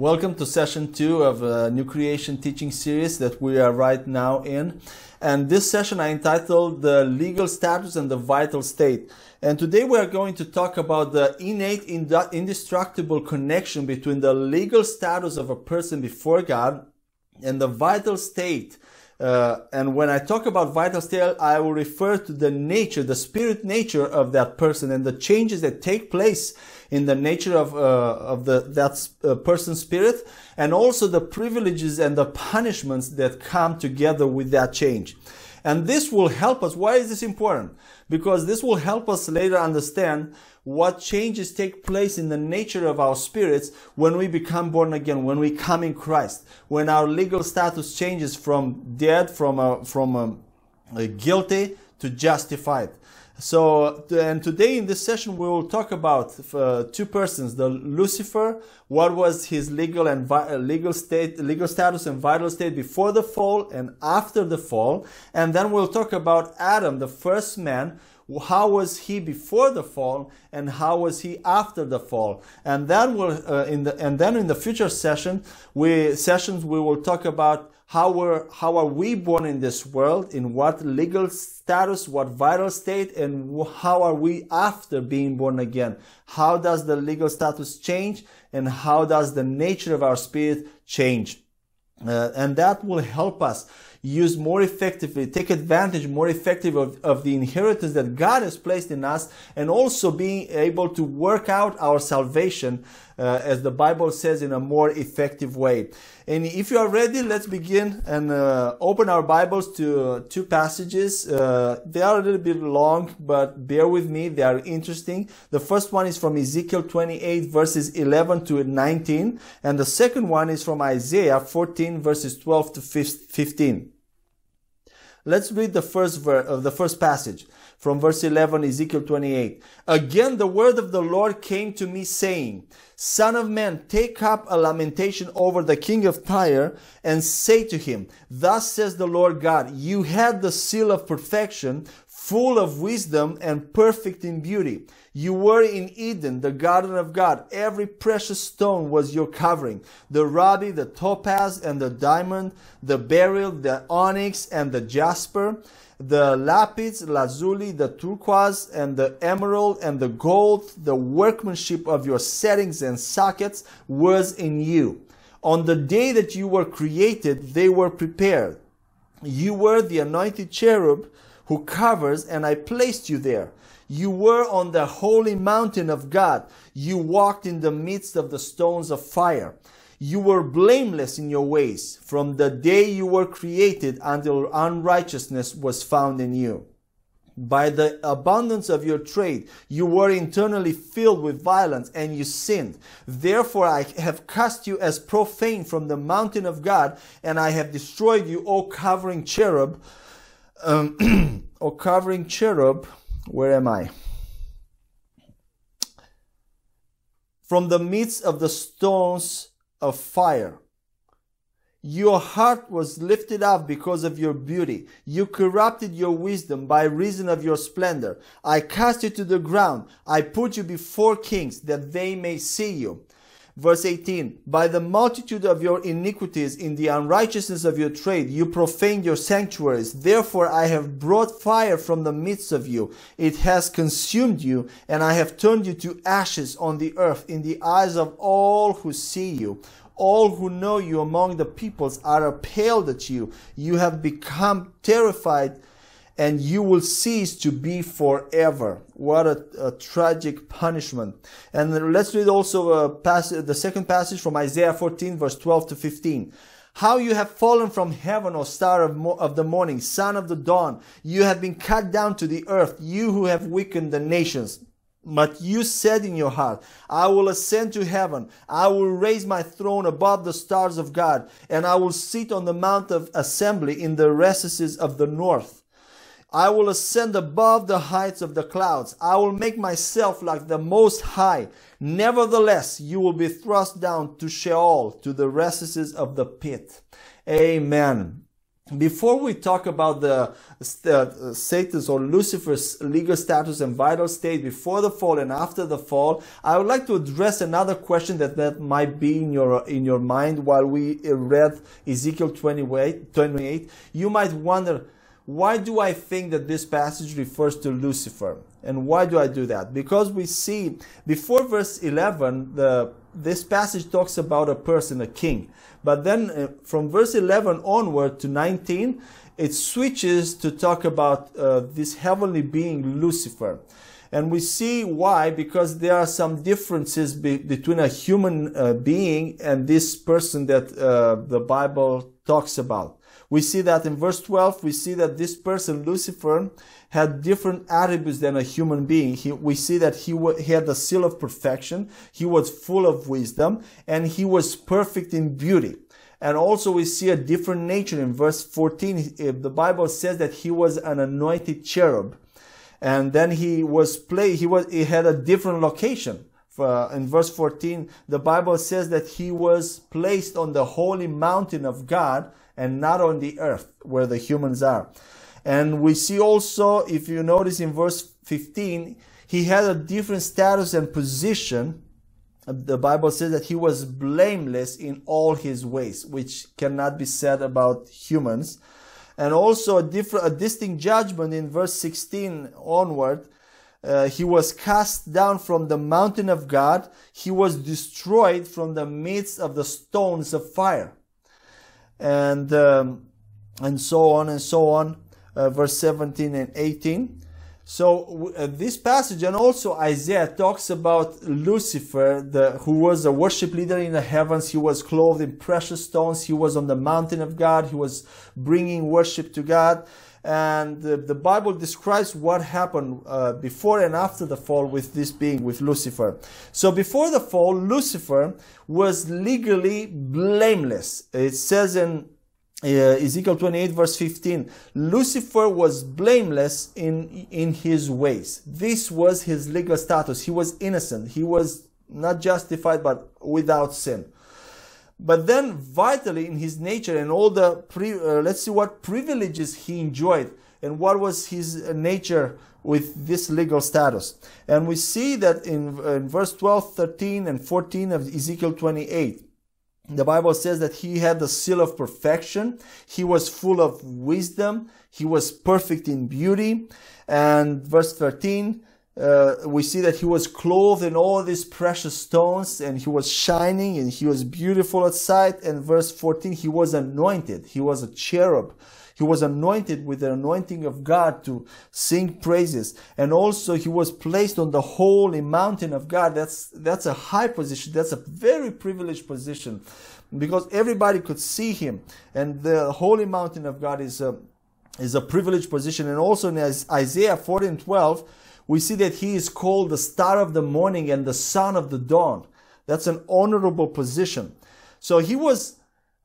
Welcome to session two of a new creation teaching series that we are right now in. And this session I entitled the legal status and the vital state. And today we are going to talk about the innate, indestructible connection between the legal status of a person before God and the vital state uh, and when I talk about vital state, I will refer to the nature, the spirit nature of that person and the changes that take place in the nature of, uh, of the, that uh, person's spirit and also the privileges and the punishments that come together with that change. And this will help us. Why is this important? Because this will help us later understand what changes take place in the nature of our spirits when we become born again, when we come in Christ, when our legal status changes from dead, from a, from a, a guilty to justified. So, and today in this session, we will talk about uh, two persons, the Lucifer, what was his legal and vi- legal state, legal status and vital state before the fall and after the fall. And then we'll talk about Adam, the first man, how was he before the fall and how was he after the fall? And then we'll uh, in the and then in the future session we sessions we will talk about how were how are we born in this world in what legal status what vital state and how are we after being born again? How does the legal status change and how does the nature of our spirit change? Uh, and that will help us use more effectively, take advantage more effective of, of the inheritance that God has placed in us, and also being able to work out our salvation, uh, as the Bible says, in a more effective way. And if you are ready, let's begin and uh, open our Bibles to uh, two passages. Uh, they are a little bit long, but bear with me, they are interesting. The first one is from Ezekiel 28, verses 11 to 19, and the second one is from Isaiah 14, verses 12 to 15. Let's read the first verse of the first passage from verse 11, Ezekiel 28. Again, the word of the Lord came to me saying, Son of man, take up a lamentation over the king of Tyre and say to him, Thus says the Lord God, you had the seal of perfection, full of wisdom and perfect in beauty. You were in Eden, the garden of God. Every precious stone was your covering. The ruby, the topaz, and the diamond, the beryl, the onyx, and the jasper, the lapis lazuli, the turquoise, and the emerald, and the gold, the workmanship of your settings and sockets was in you. On the day that you were created, they were prepared. You were the anointed cherub who covers, and I placed you there. You were on the holy mountain of God. You walked in the midst of the stones of fire. You were blameless in your ways from the day you were created until unrighteousness was found in you. By the abundance of your trade, you were internally filled with violence and you sinned. Therefore, I have cast you as profane from the mountain of God, and I have destroyed you, O covering cherub, um, O covering cherub, where am I? From the midst of the stones of fire. Your heart was lifted up because of your beauty. You corrupted your wisdom by reason of your splendor. I cast you to the ground. I put you before kings that they may see you. Verse 18, by the multitude of your iniquities in the unrighteousness of your trade, you profaned your sanctuaries. Therefore I have brought fire from the midst of you. It has consumed you, and I have turned you to ashes on the earth in the eyes of all who see you. All who know you among the peoples are appalled at you. You have become terrified and you will cease to be forever. What a, a tragic punishment. And let's read also passage, the second passage from Isaiah 14 verse 12 to 15. How you have fallen from heaven, O star of, mo- of the morning, son of the dawn. You have been cut down to the earth, you who have weakened the nations. But you said in your heart, I will ascend to heaven. I will raise my throne above the stars of God, and I will sit on the mount of assembly in the recesses of the north. I will ascend above the heights of the clouds. I will make myself like the Most High. Nevertheless, you will be thrust down to Sheol, to the recesses of the pit. Amen. before we talk about the uh, Satan's or Lucifer's legal status and vital state before the fall and after the fall, I would like to address another question that, that might be in your in your mind while we read Ezekiel 28, 28. You might wonder, why do I think that this passage refers to Lucifer? And why do I do that? Because we see before verse 11, the this passage talks about a person, a king. But then uh, from verse 11 onward to 19, it switches to talk about uh, this heavenly being, Lucifer. And we see why, because there are some differences be- between a human uh, being and this person that uh, the Bible talks about. We see that in verse 12, we see that this person, Lucifer, had different attributes than a human being. He, we see that he, he had the seal of perfection, he was full of wisdom, and he was perfect in beauty. And also we see a different nature in verse 14. The Bible says that he was an anointed cherub. And then he was play, he was, he had a different location. Uh, in verse 14, the Bible says that he was placed on the holy mountain of God and not on the earth where the humans are. And we see also, if you notice in verse 15, he had a different status and position. The Bible says that he was blameless in all his ways, which cannot be said about humans. And also a different, a distinct judgment in verse 16 onward. Uh, he was cast down from the mountain of God. He was destroyed from the midst of the stones of fire and um, and so on and so on, uh, verse 17 and 18. So uh, this passage and also Isaiah talks about Lucifer, the, who was a worship leader in the heavens. He was clothed in precious stones. He was on the mountain of God. He was bringing worship to God. And the, the Bible describes what happened uh, before and after the fall with this being, with Lucifer. So before the fall, Lucifer was legally blameless. It says in uh, Ezekiel 28 verse 15, Lucifer was blameless in, in his ways. This was his legal status. He was innocent. He was not justified, but without sin but then vitally in his nature and all the pre, uh, let's see what privileges he enjoyed and what was his nature with this legal status. And we see that in, in verse 12 13 and 14 of ezekiel 28 the bible says that he had the seal of perfection. He was full of wisdom. He was perfect in beauty. And verse 13 uh, we see that he was clothed in all these precious stones and he was shining and he was beautiful at sight. And verse 14, he was anointed. He was a cherub. He was anointed with the anointing of God to sing praises. And also he was placed on the holy mountain of God. That's, that's a high position. That's a very privileged position because everybody could see him. And the holy mountain of God is a, is a privileged position. And also in Isaiah 14, 12, we see that he is called the star of the morning and the son of the dawn. That's an honorable position. So he was,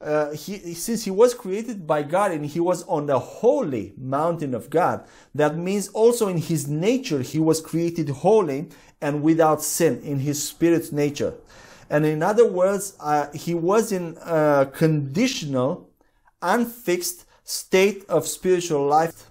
uh, he, since he was created by God and he was on the holy mountain of God, that means also in his nature he was created holy and without sin in his spirit's nature. And in other words, uh, he was in a conditional, unfixed state of spiritual life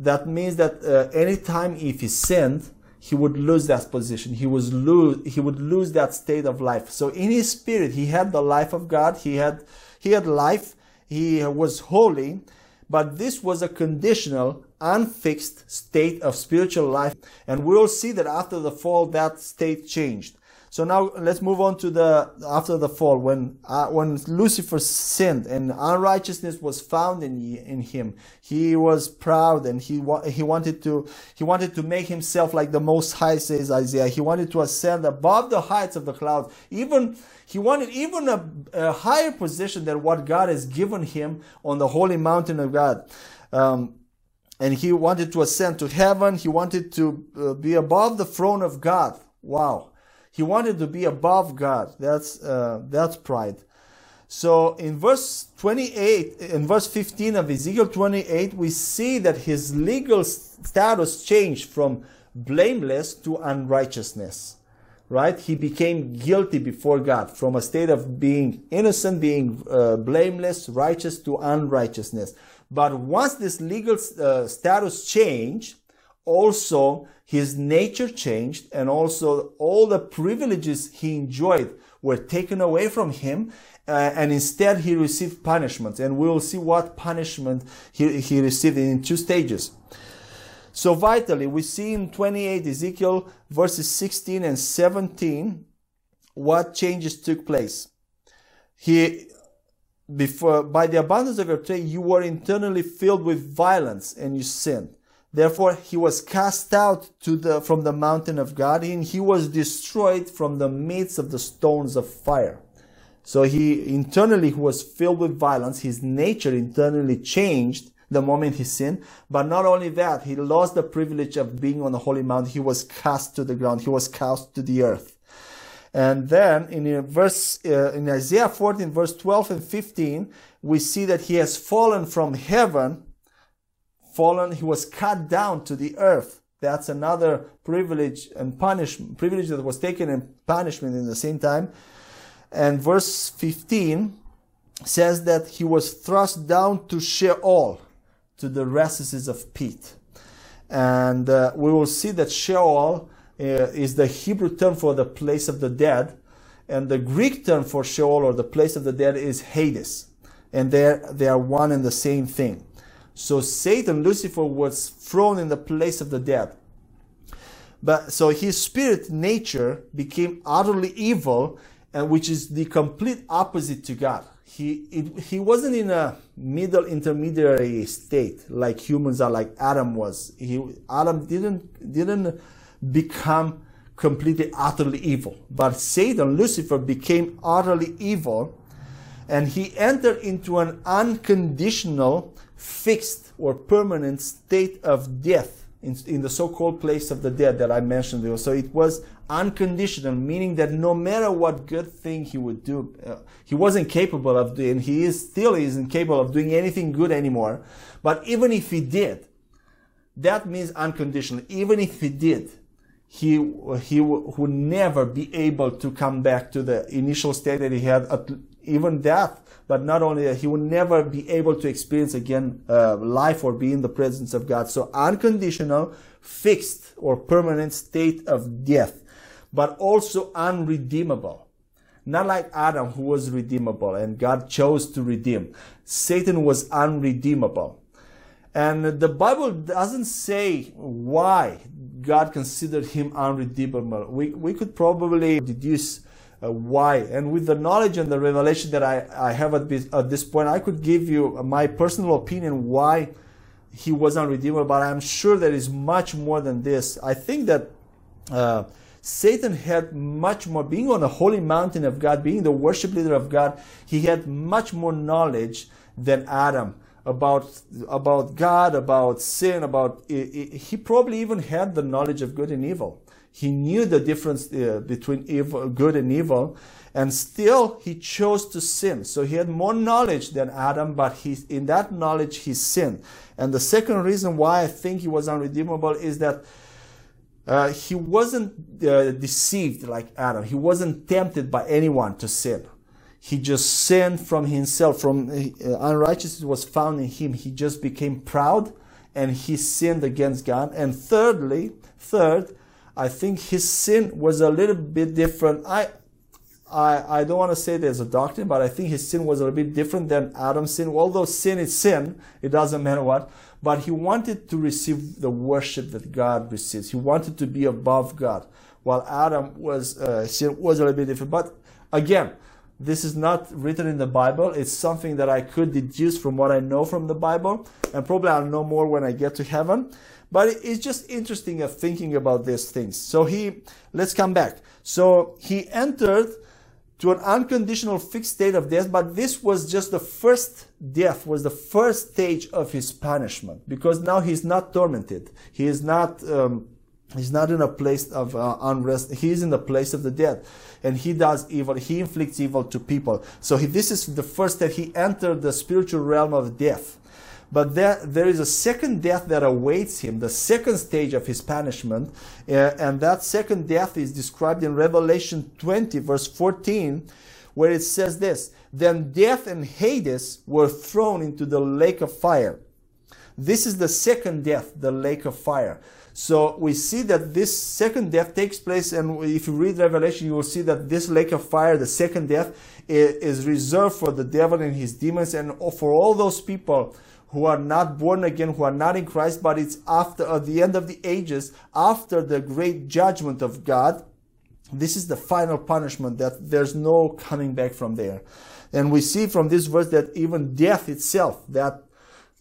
that means that uh, anytime if he sinned, he would lose that position. He was lose, he would lose that state of life. So in his spirit, he had the life of God. He had, he had life. He was holy, but this was a conditional, unfixed state of spiritual life. And we'll see that after the fall, that state changed. So now let's move on to the after the fall when uh, when Lucifer sinned and unrighteousness was found in in him. He was proud and he he wanted to he wanted to make himself like the Most High, says Isaiah. He wanted to ascend above the heights of the clouds. Even he wanted even a, a higher position than what God has given him on the holy mountain of God. Um, and he wanted to ascend to heaven. He wanted to uh, be above the throne of God. Wow. He wanted to be above God. That's uh, that's pride. So in verse 28, in verse 15 of Ezekiel 28, we see that his legal status changed from blameless to unrighteousness. right? He became guilty before God from a state of being innocent, being uh, blameless, righteous to unrighteousness. But once this legal uh, status changed, also his nature changed and also all the privileges he enjoyed were taken away from him uh, and instead he received punishment and we will see what punishment he, he received in two stages. So vitally we see in 28 ezekiel verses 16 and 17 what changes took place. He before by the abundance of your trade you were internally filled with violence and you sinned Therefore, he was cast out to the, from the mountain of God, and he was destroyed from the midst of the stones of fire. So he internally was filled with violence. His nature internally changed the moment he sinned. But not only that, he lost the privilege of being on the holy mount. He was cast to the ground. He was cast to the earth. And then in verse, uh, in Isaiah 14 verse 12 and 15, we see that he has fallen from heaven fallen, he was cut down to the earth. That's another privilege and punishment, privilege that was taken and punishment in the same time. And verse 15 says that he was thrust down to Sheol, to the recesses of pit. And uh, we will see that Sheol uh, is the Hebrew term for the place of the dead. And the Greek term for Sheol or the place of the dead is Hades. And they they are one and the same thing. So Satan, Lucifer, was thrown in the place of the dead. But so his spirit nature became utterly evil, and which is the complete opposite to God. He it, he wasn't in a middle intermediary state like humans are, like Adam was. He Adam didn't didn't become completely utterly evil, but Satan, Lucifer, became utterly evil, and he entered into an unconditional fixed or permanent state of death in, in the so-called place of the dead that I mentioned. So it was unconditional, meaning that no matter what good thing he would do, uh, he wasn't capable of doing. He is still isn't capable of doing anything good anymore. But even if he did, that means unconditional. Even if he did, he he would never be able to come back to the initial state that he had. Even death but not only that, he will never be able to experience again uh, life or be in the presence of God. So unconditional, fixed or permanent state of death, but also unredeemable. Not like Adam who was redeemable and God chose to redeem. Satan was unredeemable. And the Bible doesn't say why God considered him unredeemable. We, we could probably deduce uh, why. And with the knowledge and the revelation that I, I have at this, at this point, I could give you my personal opinion why he was unredeemable, but I'm sure there is much more than this. I think that uh, Satan had much more, being on the holy mountain of God, being the worship leader of God, he had much more knowledge than Adam about about God, about sin, about he probably even had the knowledge of good and evil. He knew the difference uh, between evil, good and evil, and still he chose to sin. So he had more knowledge than Adam, but he, in that knowledge he sinned. And the second reason why I think he was unredeemable is that uh, he wasn't uh, deceived like Adam. He wasn't tempted by anyone to sin. He just sinned from himself. From uh, unrighteousness was found in him. He just became proud and he sinned against God. And thirdly, third, I think his sin was a little bit different. I, I, I don't want to say there's a doctrine, but I think his sin was a little bit different than Adam's sin. Although sin is sin, it doesn't matter what. But he wanted to receive the worship that God receives. He wanted to be above God, while Adam was uh, sin was a little bit different. But again, this is not written in the Bible. It's something that I could deduce from what I know from the Bible, and probably I'll know more when I get to heaven. But it's just interesting of thinking about these things. So he, let's come back. So he entered to an unconditional fixed state of death, but this was just the first death, was the first stage of his punishment, because now he's not tormented. He is not, um, he's not in a place of uh, unrest. He is in the place of the dead, and he does evil. He inflicts evil to people. So he, this is the first that he entered the spiritual realm of death. But there, there is a second death that awaits him, the second stage of his punishment. Uh, and that second death is described in Revelation 20, verse 14, where it says this Then death and Hades were thrown into the lake of fire. This is the second death, the lake of fire. So we see that this second death takes place, and if you read Revelation, you will see that this lake of fire, the second death, is reserved for the devil and his demons and for all those people who are not born again, who are not in Christ, but it's after at the end of the ages, after the great judgment of God. This is the final punishment that there's no coming back from there. And we see from this verse that even death itself, that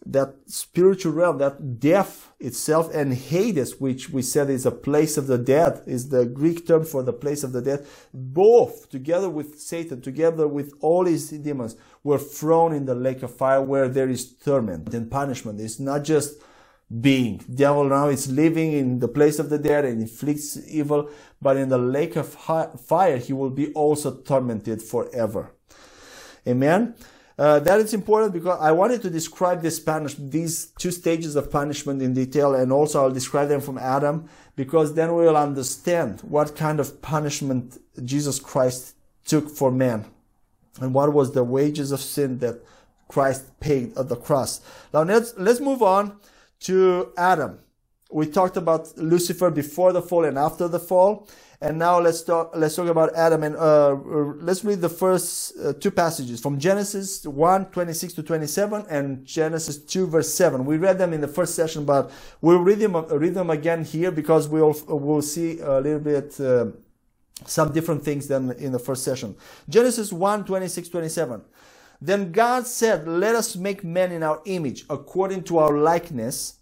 that spiritual realm, that death itself, and Hades, which we said is a place of the dead, is the Greek term for the place of the dead, both together with Satan, together with all his demons, were thrown in the lake of fire where there is torment and punishment. It's not just being. Devil now is living in the place of the dead and inflicts evil, but in the lake of fire, he will be also tormented forever. Amen. Uh, that is important because I wanted to describe this punishment, these two stages of punishment in detail, and also I'll describe them from Adam because then we'll understand what kind of punishment Jesus Christ took for man and what was the wages of sin that Christ paid at the cross. Now let's let's move on to Adam. We talked about Lucifer before the fall and after the fall. And now let's talk, let's talk about Adam and, uh, let's read the first uh, two passages from Genesis 1, 26 to 27 and Genesis 2 verse 7. We read them in the first session, but we'll read them, read them again here because we'll, we'll see a little bit, uh, some different things than in the first session. Genesis 1, 26, 27. Then God said, let us make man in our image according to our likeness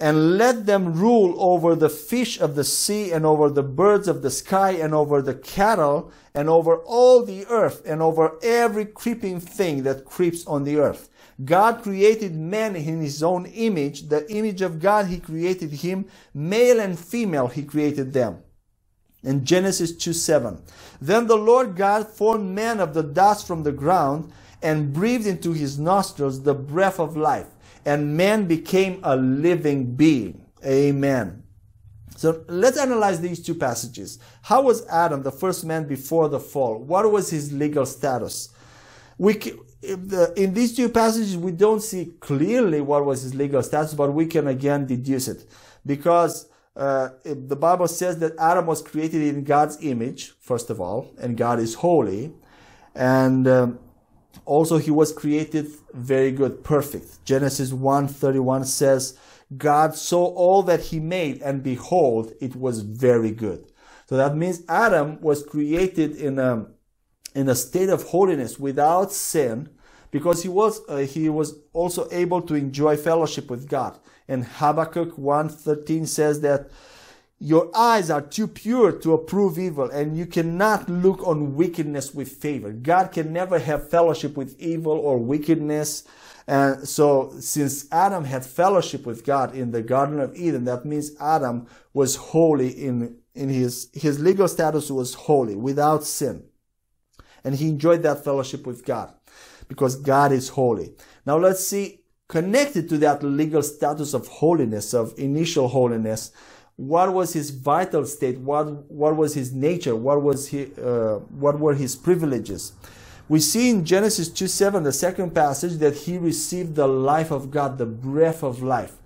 and let them rule over the fish of the sea and over the birds of the sky and over the cattle and over all the earth and over every creeping thing that creeps on the earth. God created man in his own image. The image of God, he created him. Male and female, he created them. In Genesis 2 7. Then the Lord God formed man of the dust from the ground and breathed into his nostrils the breath of life and man became a living being. Amen. So let's analyze these two passages. How was Adam, the first man before the fall? What was his legal status? We, in these two passages, we don't see clearly what was his legal status, but we can again deduce it. Because uh, the Bible says that Adam was created in God's image, first of all, and God is holy. And um, also, he was created very good, perfect. Genesis 1:31 says, God saw all that he made, and behold, it was very good. So that means Adam was created in a, in a state of holiness without sin, because he was, uh, he was also able to enjoy fellowship with God. And Habakkuk 1:13 says that your eyes are too pure to approve evil, and you cannot look on wickedness with favor. God can never have fellowship with evil or wickedness. And so, since Adam had fellowship with God in the Garden of Eden, that means Adam was holy in, in his, his legal status was holy, without sin. And he enjoyed that fellowship with God because God is holy. Now let's see, connected to that legal status of holiness, of initial holiness, what was his vital state, what, what was his nature, what, was he, uh, what were his privileges. We see in Genesis 2 7, the second passage, that he received the life of God, the breath of life.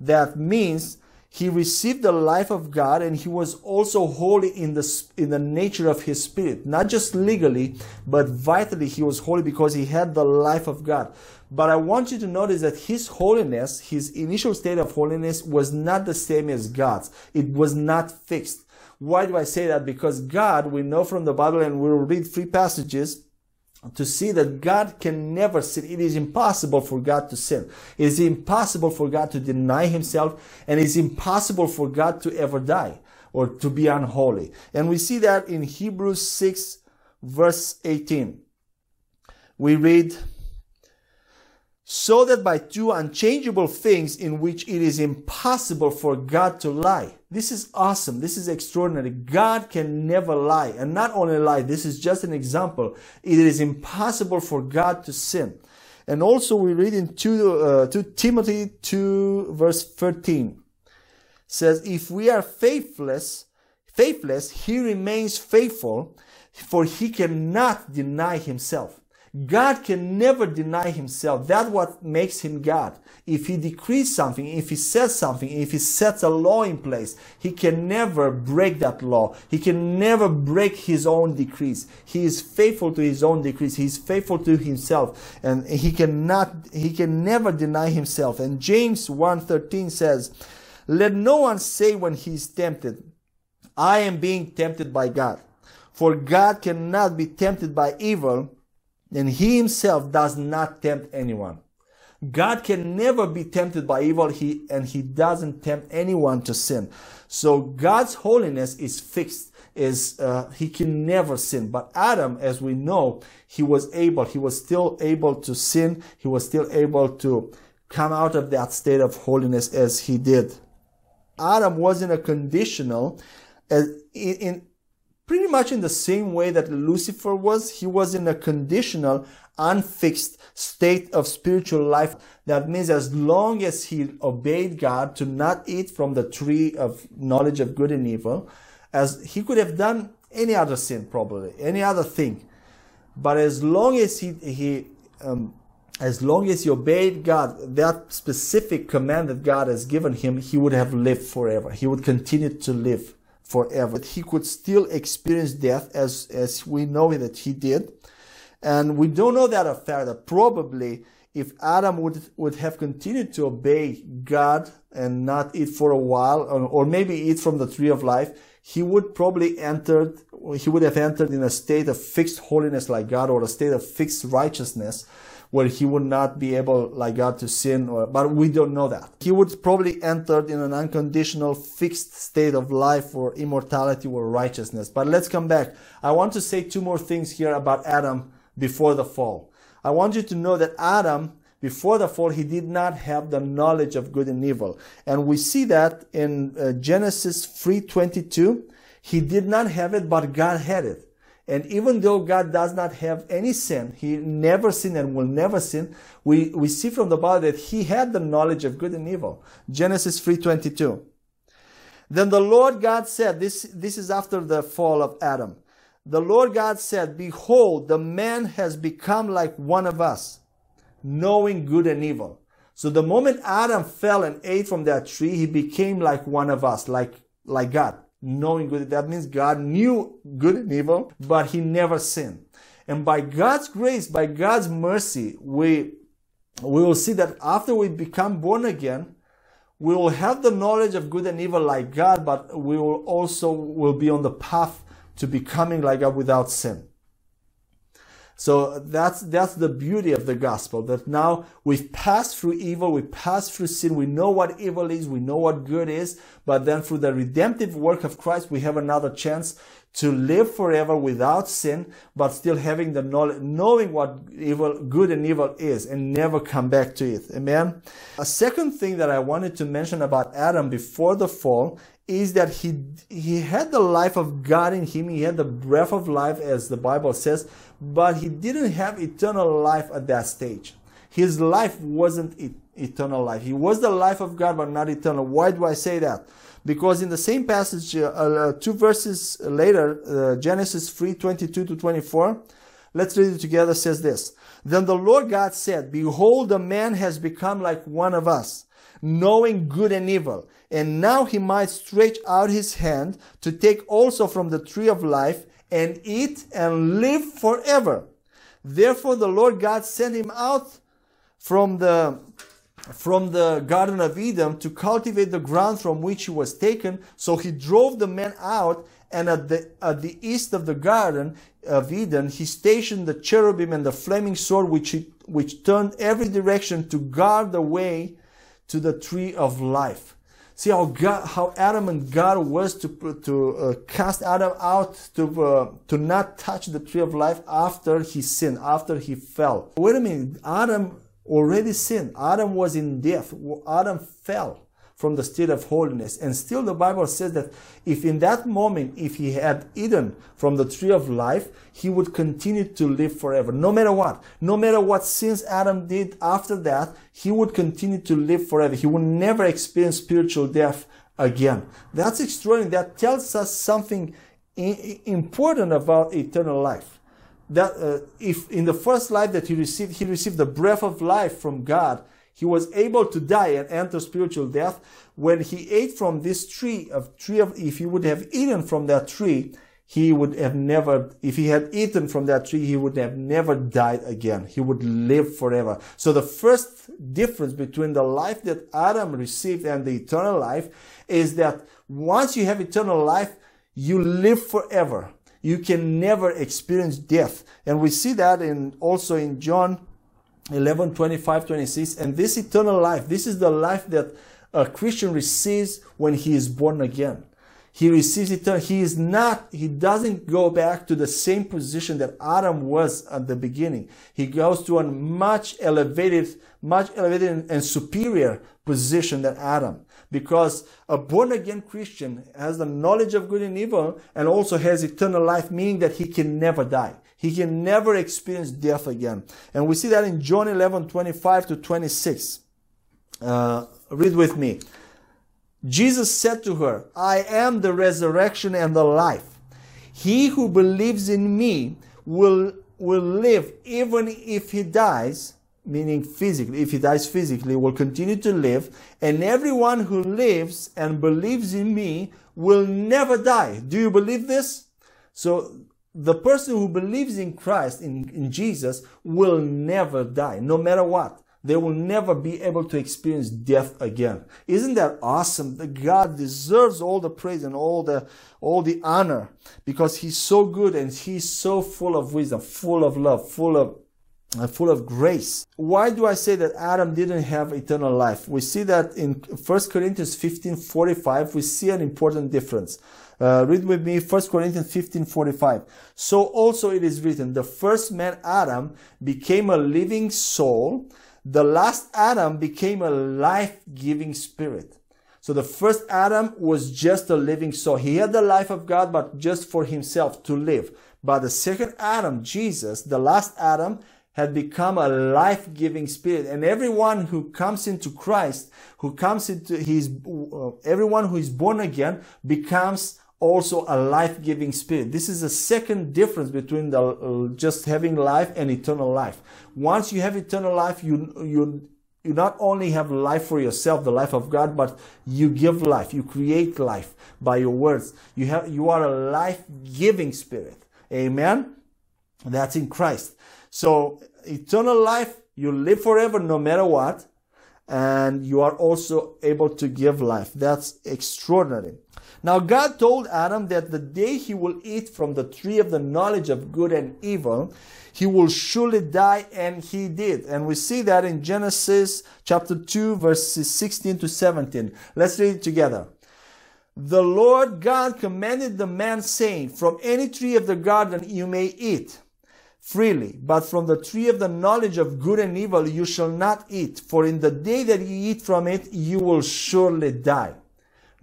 That means he received the life of God and he was also holy in the, in the nature of his spirit. Not just legally, but vitally he was holy because he had the life of God. But I want you to notice that his holiness, his initial state of holiness was not the same as God's. It was not fixed. Why do I say that? Because God, we know from the Bible and we'll read three passages, to see that God can never sin. It is impossible for God to sin. It is impossible for God to deny himself and it is impossible for God to ever die or to be unholy. And we see that in Hebrews 6 verse 18. We read, so that by two unchangeable things in which it is impossible for God to lie. This is awesome. This is extraordinary. God can never lie. And not only lie, this is just an example. It is impossible for God to sin. And also we read in 2, uh, 2 Timothy 2 verse 13 says, if we are faithless, faithless, he remains faithful, for he cannot deny himself. God can never deny himself. That's what makes him God. If he decrees something, if he says something, if he sets a law in place, he can never break that law. He can never break his own decrees. He is faithful to his own decrees. He is faithful to himself and he cannot, he can never deny himself. And James 1.13 says, let no one say when he is tempted, I am being tempted by God. For God cannot be tempted by evil, and he himself does not tempt anyone. God can never be tempted by evil, he, and he doesn't tempt anyone to sin. So God's holiness is fixed, is, uh, he can never sin. But Adam, as we know, he was able, he was still able to sin. He was still able to come out of that state of holiness as he did. Adam was in a conditional, in, in pretty much in the same way that Lucifer was. He was in a conditional, unfixed state of spiritual life. That means as long as he obeyed God to not eat from the tree of knowledge of good and evil, as he could have done any other sin probably, any other thing. But as long as he, he um, as long as he obeyed God, that specific command that God has given him, he would have lived forever. He would continue to live forever. He could still experience death as, as we know that he did. And we don't know that of fact that probably if Adam would, would have continued to obey God and not eat for a while, or, or maybe eat from the tree of life, he would probably entered, he would have entered in a state of fixed holiness like God or a state of fixed righteousness where he would not be able, like God, to sin, or, but we don't know that. He would probably entered in an unconditional fixed state of life or immortality or righteousness. But let's come back. I want to say two more things here about Adam before the fall. I want you to know that Adam, before the fall, he did not have the knowledge of good and evil. And we see that in uh, Genesis 3.22. He did not have it, but God had it. And even though God does not have any sin, He never sinned and will never sin, we, we see from the Bible that He had the knowledge of good and evil. Genesis 3.22. Then the Lord God said, this, this is after the fall of Adam. The Lord God said, Behold, the man has become like one of us, knowing good and evil. So the moment Adam fell and ate from that tree, he became like one of us, like, like God knowing good. That means God knew good and evil, but he never sinned. And by God's grace, by God's mercy, we, we will see that after we become born again, we will have the knowledge of good and evil like God, but we will also will be on the path to becoming like God without sin. So that's, that's the beauty of the gospel that now we've passed through evil, we passed through sin, we know what evil is, we know what good is, but then through the redemptive work of Christ, we have another chance to live forever without sin, but still having the knowledge, knowing what evil, good and evil is and never come back to it. Amen. A second thing that I wanted to mention about Adam before the fall is that he, he had the life of God in him. He had the breath of life as the Bible says, but he didn't have eternal life at that stage. His life wasn't eternal life. He was the life of God, but not eternal. Why do I say that? Because in the same passage, uh, uh, two verses later, uh, Genesis 3, 22 to 24, let's read it together, says this. Then the Lord God said, Behold, the man has become like one of us, knowing good and evil. And now he might stretch out his hand to take also from the tree of life and eat and live forever. Therefore the Lord God sent him out from the from the Garden of Eden to cultivate the ground from which he was taken. So he drove the man out, and at the, at the east of the Garden of Eden, he stationed the cherubim and the flaming sword, which, he, which turned every direction to guard the way to the tree of life. See how God, how Adam and God was to to uh, cast Adam out to uh, to not touch the tree of life after he sinned, after he fell. Wait a minute, Adam already sinned. Adam was in death. Adam fell from the state of holiness. And still the Bible says that if in that moment, if he had eaten from the tree of life, he would continue to live forever. No matter what. No matter what sins Adam did after that, he would continue to live forever. He would never experience spiritual death again. That's extraordinary. That tells us something important about eternal life. That uh, if in the first life that he received, he received the breath of life from God, he was able to die and enter spiritual death. When he ate from this tree of tree of, if he would have eaten from that tree, he would have never, if he had eaten from that tree, he would have never died again. He would live forever. So the first difference between the life that Adam received and the eternal life is that once you have eternal life, you live forever. You can never experience death. And we see that in also in John 11, 25, 26. And this eternal life, this is the life that a Christian receives when he is born again. He receives eternal. He is not, he doesn't go back to the same position that Adam was at the beginning. He goes to a much elevated, much elevated and superior position than Adam because a born again Christian has the knowledge of good and evil and also has eternal life, meaning that he can never die. He can never experience death again. And we see that in John 11, 25 to 26. Uh, read with me. Jesus said to her, I am the resurrection and the life. He who believes in me will, will live even if he dies meaning physically, if he dies physically, will continue to live, and everyone who lives and believes in me will never die. Do you believe this? So the person who believes in Christ, in, in Jesus, will never die, no matter what. They will never be able to experience death again. Isn't that awesome? That God deserves all the praise and all the, all the honor because He's so good and He's so full of wisdom, full of love, full of uh, full of grace. Why do I say that Adam didn't have eternal life? We see that in 1 Corinthians 15 45, we see an important difference. Uh, read with me 1 Corinthians 15 45. So also it is written, the first man Adam became a living soul. The last Adam became a life giving spirit. So the first Adam was just a living soul. He had the life of God, but just for himself to live. But the second Adam, Jesus, the last Adam, had become a life-giving spirit. And everyone who comes into Christ, who comes into his, uh, everyone who is born again becomes also a life-giving spirit. This is a second difference between the, uh, just having life and eternal life. Once you have eternal life, you, you, you not only have life for yourself, the life of God, but you give life. You create life by your words. You have, you are a life-giving spirit. Amen. That's in Christ. So eternal life, you live forever no matter what. And you are also able to give life. That's extraordinary. Now God told Adam that the day he will eat from the tree of the knowledge of good and evil, he will surely die, and he did. And we see that in Genesis chapter 2, verses 16 to 17. Let's read it together. The Lord God commanded the man, saying, From any tree of the garden you may eat freely, but from the tree of the knowledge of good and evil you shall not eat, for in the day that you eat from it, you will surely die.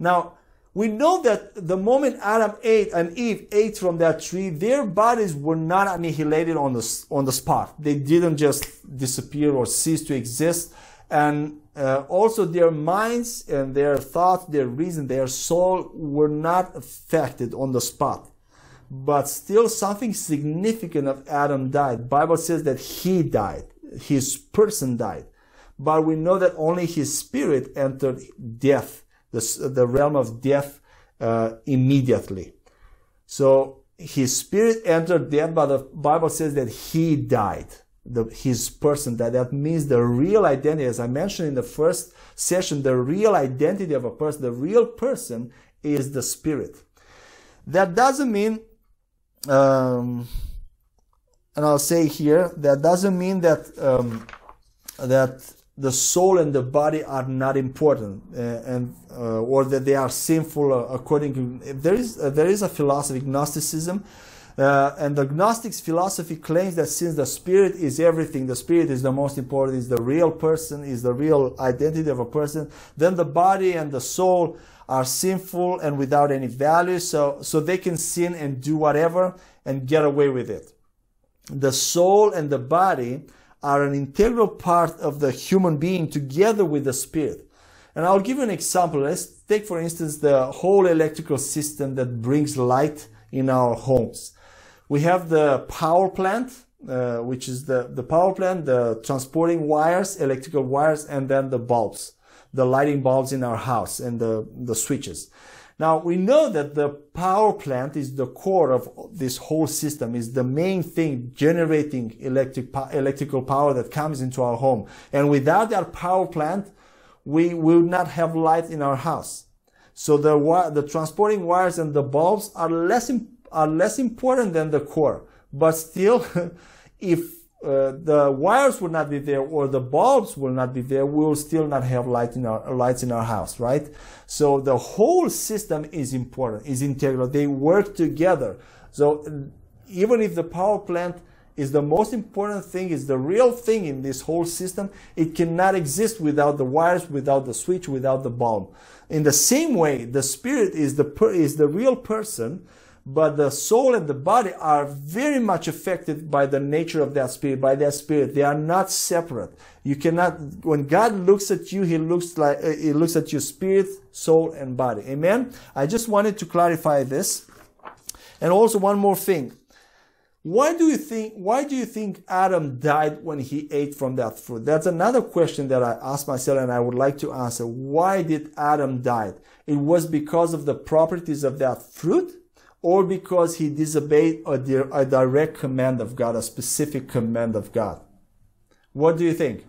Now, we know that the moment Adam ate and Eve ate from that tree, their bodies were not annihilated on the, on the spot. They didn't just disappear or cease to exist. And uh, also their minds and their thoughts, their reason, their soul were not affected on the spot but still something significant of Adam died. Bible says that he died. His person died. But we know that only his spirit entered death, the, the realm of death, uh, immediately. So his spirit entered death, but the Bible says that he died. The, his person died. That means the real identity, as I mentioned in the first session, the real identity of a person, the real person is the spirit. That doesn't mean um, and I'll say here that doesn't mean that um, that the soul and the body are not important uh, and uh, or that they are sinful uh, according to there is uh, there is a philosophy gnosticism Uh, and the Gnostics philosophy claims that since the spirit is everything, the spirit is the most important, is the real person, is the real identity of a person, then the body and the soul are sinful and without any value, so, so they can sin and do whatever and get away with it. The soul and the body are an integral part of the human being together with the spirit. And I'll give you an example. Let's take, for instance, the whole electrical system that brings light in our homes. We have the power plant, uh, which is the, the power plant, the transporting wires, electrical wires, and then the bulbs, the lighting bulbs in our house and the, the switches. Now we know that the power plant is the core of this whole system, is the main thing generating electric, electrical power that comes into our home. And without that power plant, we will not have light in our house. So the, the transporting wires and the bulbs are less are less important than the core. But still, if uh, the wires will not be there or the bulbs will not be there, we will still not have light in our lights in our house, right? So the whole system is important, is integral. They work together. So even if the power plant is the most important thing, is the real thing in this whole system, it cannot exist without the wires, without the switch, without the bulb. In the same way, the spirit is the is the real person but the soul and the body are very much affected by the nature of that spirit, by that spirit. They are not separate. You cannot, when God looks at you, He looks like, uh, He looks at your spirit, soul, and body. Amen? I just wanted to clarify this. And also one more thing. Why do you think, why do you think Adam died when he ate from that fruit? That's another question that I asked myself and I would like to answer. Why did Adam die? It was because of the properties of that fruit? Or because he disobeyed a, a direct command of God, a specific command of God. What do you think?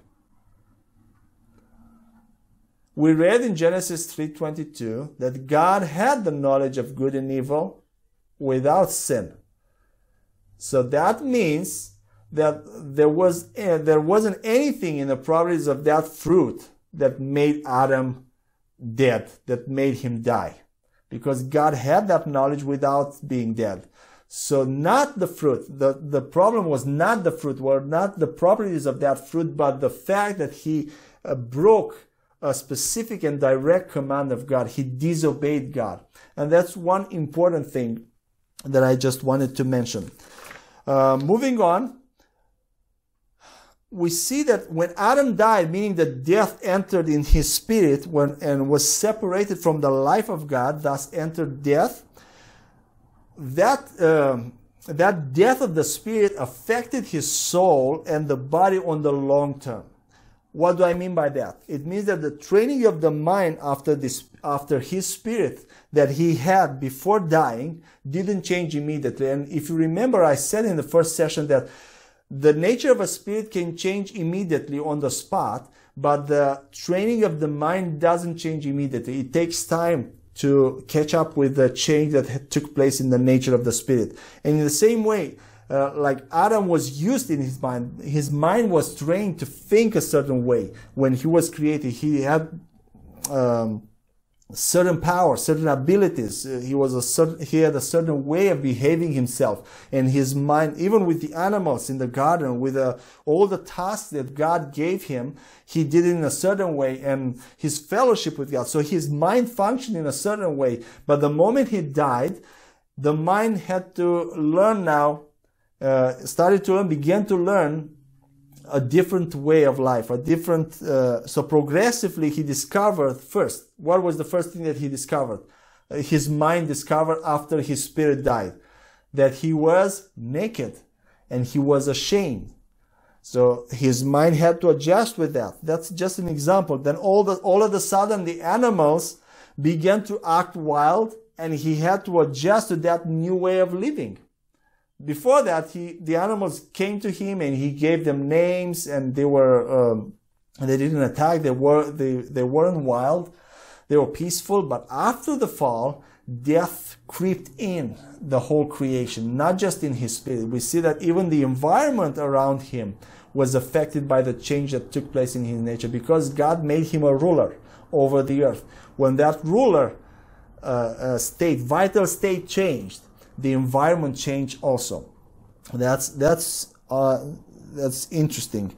We read in Genesis 3:22 that God had the knowledge of good and evil without sin. So that means that there was eh, there wasn't anything in the properties of that fruit that made Adam dead, that made him die because God had that knowledge without being dead. So not the fruit. The, the problem was not the fruit, were not the properties of that fruit, but the fact that he uh, broke a specific and direct command of God. He disobeyed God. And that's one important thing that I just wanted to mention. Uh, moving on, we see that when Adam died, meaning that death entered in his spirit when, and was separated from the life of God, thus entered death, that, um, that death of the spirit affected his soul and the body on the long term. What do I mean by that? It means that the training of the mind after this, after his spirit that he had before dying didn't change immediately. And if you remember, I said in the first session that the nature of a spirit can change immediately on the spot, but the training of the mind doesn't change immediately. It takes time to catch up with the change that took place in the nature of the spirit. And in the same way, uh, like Adam was used in his mind, his mind was trained to think a certain way when he was created. He had um, certain power, certain abilities. Uh, he was a certain, he had a certain way of behaving himself and his mind, even with the animals in the garden, with uh, all the tasks that God gave him, he did it in a certain way and his fellowship with God. So his mind functioned in a certain way. But the moment he died, the mind had to learn now, uh, started to learn, began to learn a different way of life, a different, uh, so progressively he discovered first, what was the first thing that he discovered? Uh, his mind discovered after his spirit died, that he was naked and he was ashamed. So his mind had to adjust with that. That's just an example. Then all the, all of a sudden the animals began to act wild and he had to adjust to that new way of living before that, he, the animals came to him and he gave them names and they were, um, they didn't attack. They were, they, they weren't wild. They were peaceful. But after the fall, death crept in the whole creation, not just in his spirit. We see that even the environment around him was affected by the change that took place in his nature because God made him a ruler over the earth. When that ruler uh, uh, state, vital state changed, the environment change also. That's that's uh, that's interesting.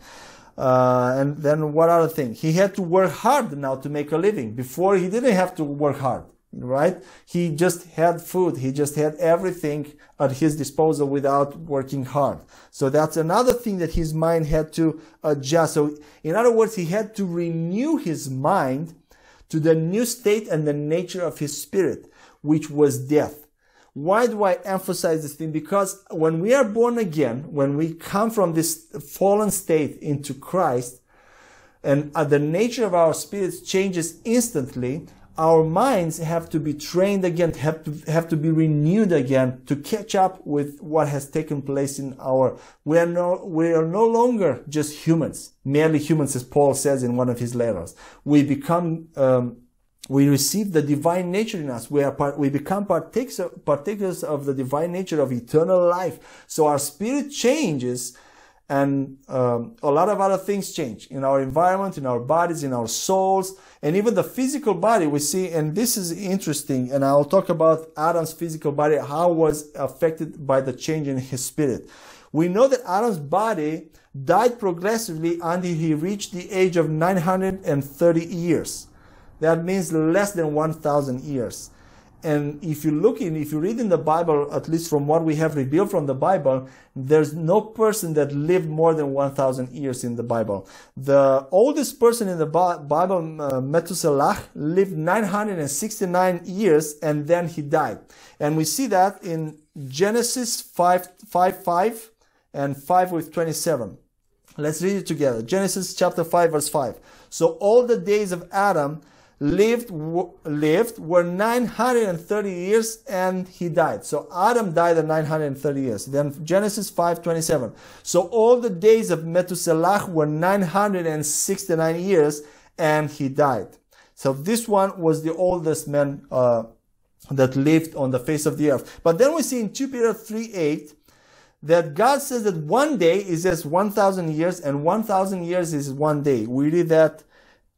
Uh, and then what other thing? He had to work hard now to make a living. Before he didn't have to work hard, right? He just had food. He just had everything at his disposal without working hard. So that's another thing that his mind had to adjust. So in other words, he had to renew his mind to the new state and the nature of his spirit, which was death. Why do I emphasize this thing? Because when we are born again, when we come from this fallen state into Christ, and uh, the nature of our spirits changes instantly, our minds have to be trained again, have to, have to be renewed again to catch up with what has taken place in our, we are no, we are no longer just humans, merely humans, as Paul says in one of his letters. We become, um, we receive the divine nature in us. We are part, we become partakers, partakers of the divine nature of eternal life. So our spirit changes and um, a lot of other things change in our environment, in our bodies, in our souls, and even the physical body we see. And this is interesting. And I'll talk about Adam's physical body, how was affected by the change in his spirit. We know that Adam's body died progressively until he reached the age of 930 years. That means less than 1,000 years. And if you look in, if you read in the Bible, at least from what we have revealed from the Bible, there's no person that lived more than 1,000 years in the Bible. The oldest person in the Bible, uh, Methuselah, lived 969 years and then he died. And we see that in Genesis 5, 5, 5 and 5 with 27. Let's read it together. Genesis chapter 5 verse 5. So all the days of Adam lived lived were 930 years and he died. So adam died at 930 years. Then genesis 5:27 so all the days of methuselah were 969 years and he died. So this one was the oldest man uh, that lived on the face of the earth. But then we see in 2 peter 3:8 that god says that one day is as 1000 years and 1000 years is one day. We read that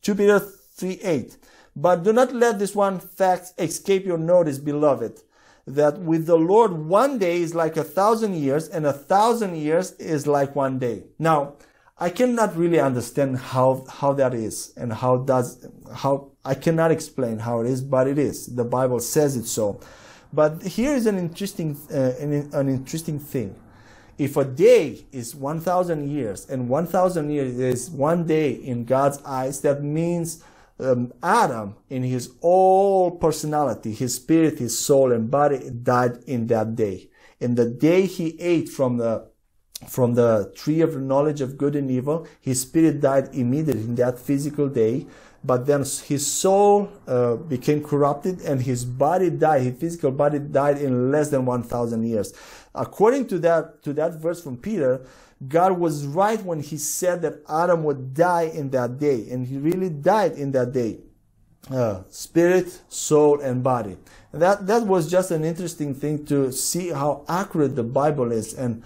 2 peter 3 8. But do not let this one fact escape your notice, beloved, that with the Lord one day is like a thousand years, and a thousand years is like one day. Now, I cannot really understand how, how that is and how does, how, I cannot explain how it is, but it is. The Bible says it so. But here is an interesting, uh, an, an interesting thing. If a day is 1,000 years and 1,000 years is one day in God's eyes, that means um, Adam, in his whole personality, his spirit, his soul, and body, died in that day. In the day he ate from the from the tree of knowledge of good and evil, his spirit died immediately in that physical day. But then his soul uh, became corrupted and his body died. His physical body died in less than 1,000 years. According to that, to that verse from Peter, God was right when he said that Adam would die in that day, and he really died in that day. Uh, spirit, soul, and body. That, that was just an interesting thing to see how accurate the Bible is. And,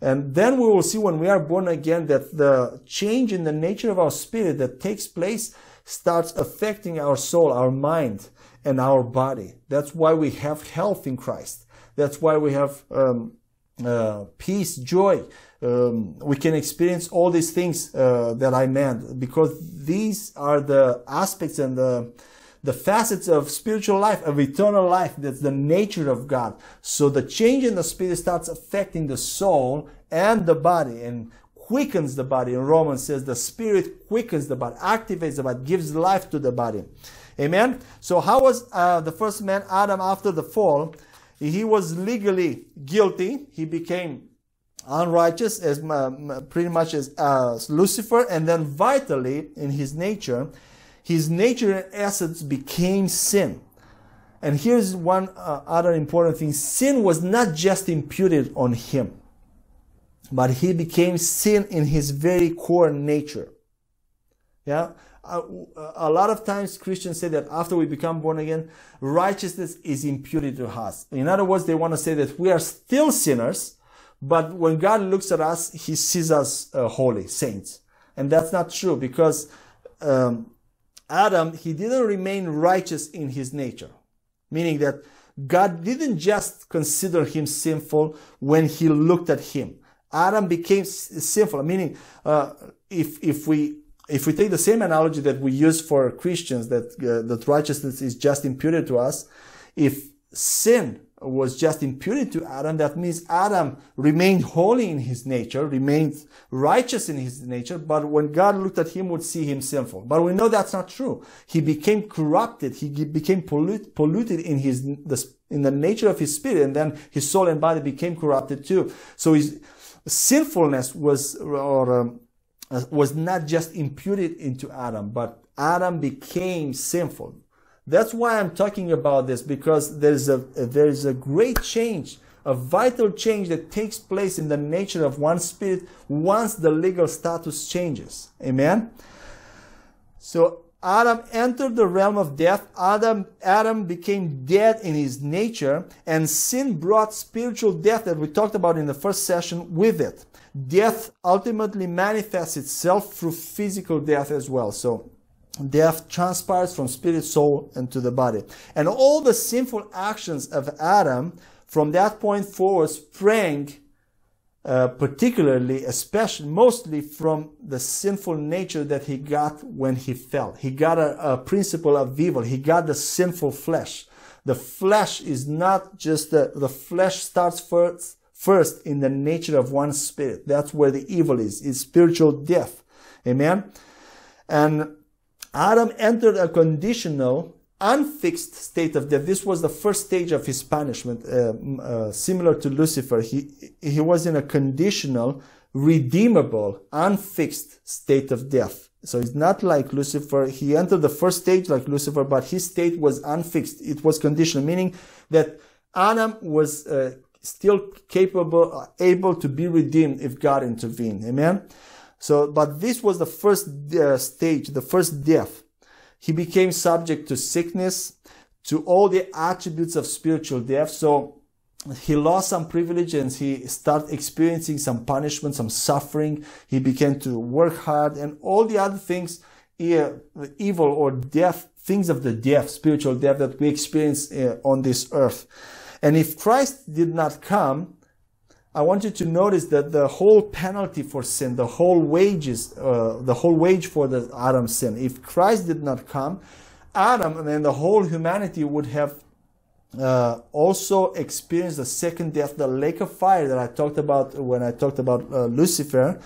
and then we will see when we are born again that the change in the nature of our spirit that takes place starts affecting our soul, our mind, and our body. That's why we have health in Christ. That's why we have um, uh, peace, joy, um, we can experience all these things uh, that I meant because these are the aspects and the the facets of spiritual life, of eternal life. That's the nature of God. So the change in the spirit starts affecting the soul and the body and quickens the body. And Romans says the spirit quickens the body, activates the body, gives life to the body. Amen. So how was uh, the first man Adam after the fall? He was legally guilty. He became unrighteous as pretty much as uh, Lucifer, and then vitally in his nature, his nature and essence became sin. And here's one uh, other important thing: sin was not just imputed on him, but he became sin in his very core nature. Yeah. Uh, a lot of times Christians say that after we become born again, righteousness is imputed to us. In other words, they want to say that we are still sinners, but when God looks at us, He sees us uh, holy saints, and that's not true because um, Adam he didn't remain righteous in his nature, meaning that God didn't just consider him sinful when he looked at him. Adam became sinful, meaning, uh, if, if we, if we take the same analogy that we use for Christians, that, uh, that righteousness is just imputed to us, if sin was just imputed to Adam, that means Adam remained holy in his nature, remained righteous in his nature, but when God looked at him, would see him sinful. But we know that's not true. He became corrupted. He became polluted, polluted in his, the, in the nature of his spirit, and then his soul and body became corrupted too. So his sinfulness was, or, um, was not just imputed into Adam, but Adam became sinful. That's why I'm talking about this because there's a, there's a great change, a vital change that takes place in the nature of one spirit once the legal status changes. Amen. So Adam entered the realm of death. Adam, Adam became dead in his nature and sin brought spiritual death that we talked about in the first session with it. Death ultimately manifests itself through physical death as well. So death transpires from spirit, soul, and to the body. And all the sinful actions of Adam from that point forward sprang uh, particularly, especially, mostly from the sinful nature that he got when he fell. He got a, a principle of evil. He got the sinful flesh. The flesh is not just the, the flesh starts first, first in the nature of one spirit. That's where the evil is. It's spiritual death. Amen. And Adam entered a conditional, unfixed state of death. This was the first stage of his punishment, uh, uh, similar to Lucifer. He, he was in a conditional, redeemable, unfixed state of death. So it's not like Lucifer. He entered the first stage like Lucifer, but his state was unfixed. It was conditional, meaning that Adam was uh, still capable, uh, able to be redeemed if God intervened. Amen. So, but this was the first uh, stage, the first death. He became subject to sickness, to all the attributes of spiritual death. So he lost some privilege and he started experiencing some punishment, some suffering. He began to work hard and all the other things, evil or death, things of the death, spiritual death that we experience uh, on this earth. And if Christ did not come, I want you to notice that the whole penalty for sin, the whole wages, uh, the whole wage for the Adam's sin, if Christ did not come, Adam and then the whole humanity would have uh, also experienced the second death, the lake of fire that I talked about when I talked about uh, Lucifer.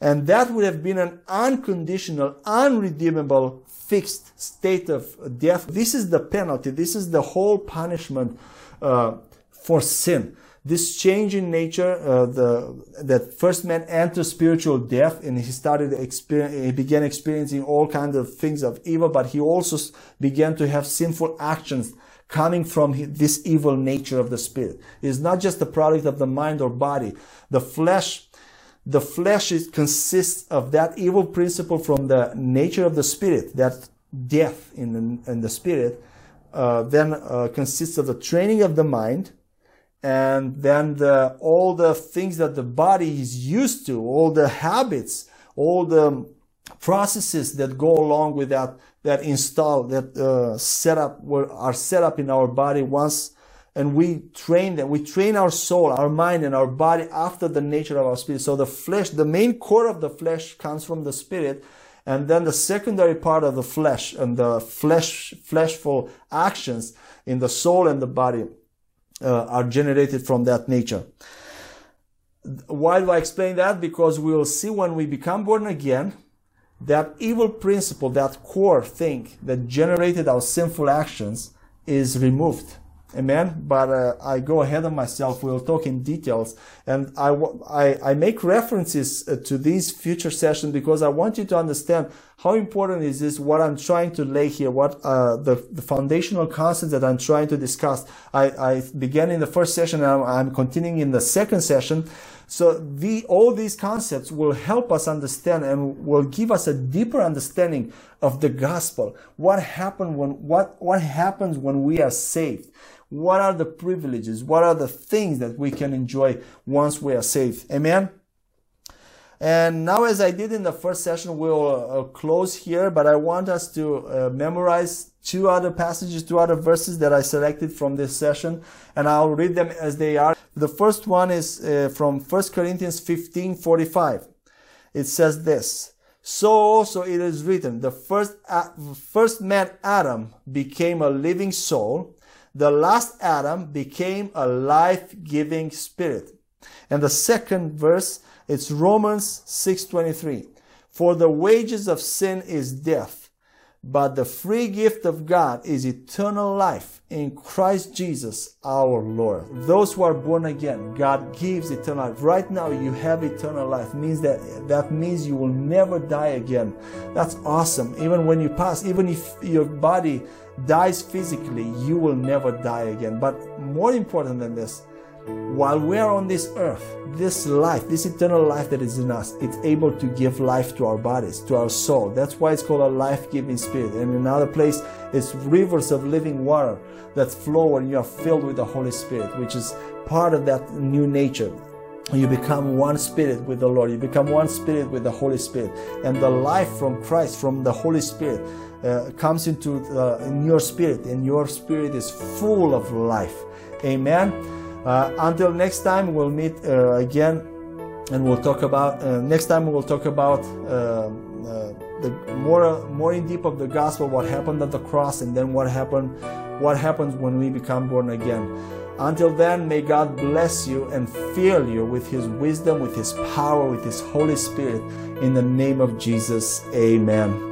And that would have been an unconditional, unredeemable, fixed state of death. This is the penalty. This is the whole punishment uh, for sin this change in nature, uh, the that first man entered spiritual death and he started he began experiencing all kinds of things of evil, but he also began to have sinful actions coming from this evil nature of the spirit. It is not just the product of the mind or body. The flesh, the flesh is, consists of that evil principle from the nature of the spirit, that death in the, in the spirit, uh, then uh, consists of the training of the mind, and then the, all the things that the body is used to, all the habits, all the processes that go along with that, that install, that uh, set up, are set up in our body once, and we train them. We train our soul, our mind, and our body after the nature of our spirit. So the flesh, the main core of the flesh comes from the spirit, and then the secondary part of the flesh and the flesh, fleshful actions in the soul and the body uh, are generated from that nature. Why do I explain that? Because we will see when we become born again, that evil principle, that core thing that generated our sinful actions is removed. Amen. But uh, I go ahead of myself. We'll talk in details, and I, I, I make references uh, to these future sessions because I want you to understand how important is this. What I'm trying to lay here, what uh, the the foundational concepts that I'm trying to discuss. I, I began in the first session, and I'm, continuing in the second session. So the all these concepts will help us understand and will give us a deeper understanding of the gospel. What happened when what what happens when we are saved? What are the privileges? What are the things that we can enjoy once we are saved? Amen. And now, as I did in the first session, we'll uh, close here, but I want us to uh, memorize two other passages, two other verses that I selected from this session, and I'll read them as they are. The first one is uh, from 1 Corinthians 15 45. It says this So also it is written, the first, first man Adam became a living soul, the last Adam became a life giving spirit. And the second verse, it's Romans 6:23. For the wages of sin is death, but the free gift of God is eternal life in Christ Jesus our Lord. Those who are born again, God gives eternal life. Right now you have eternal life. Means that that means you will never die again. That's awesome. Even when you pass, even if your body dies physically, you will never die again. But more important than this, while we are on this earth, this life, this eternal life that is in us, it's able to give life to our bodies, to our soul. That's why it's called a life giving spirit. And in another place, it's rivers of living water that flow when you are filled with the Holy Spirit, which is part of that new nature. You become one spirit with the Lord. You become one spirit with the Holy Spirit. And the life from Christ, from the Holy Spirit, uh, comes into uh, in your spirit, and your spirit is full of life. Amen. Uh, until next time, we'll meet uh, again and we'll talk about, uh, next time we'll talk about uh, uh, the more, more in deep of the gospel, what happened at the cross and then what happened, what happens when we become born again. Until then, may God bless you and fill you with His wisdom, with His power, with His Holy Spirit. In the name of Jesus, amen.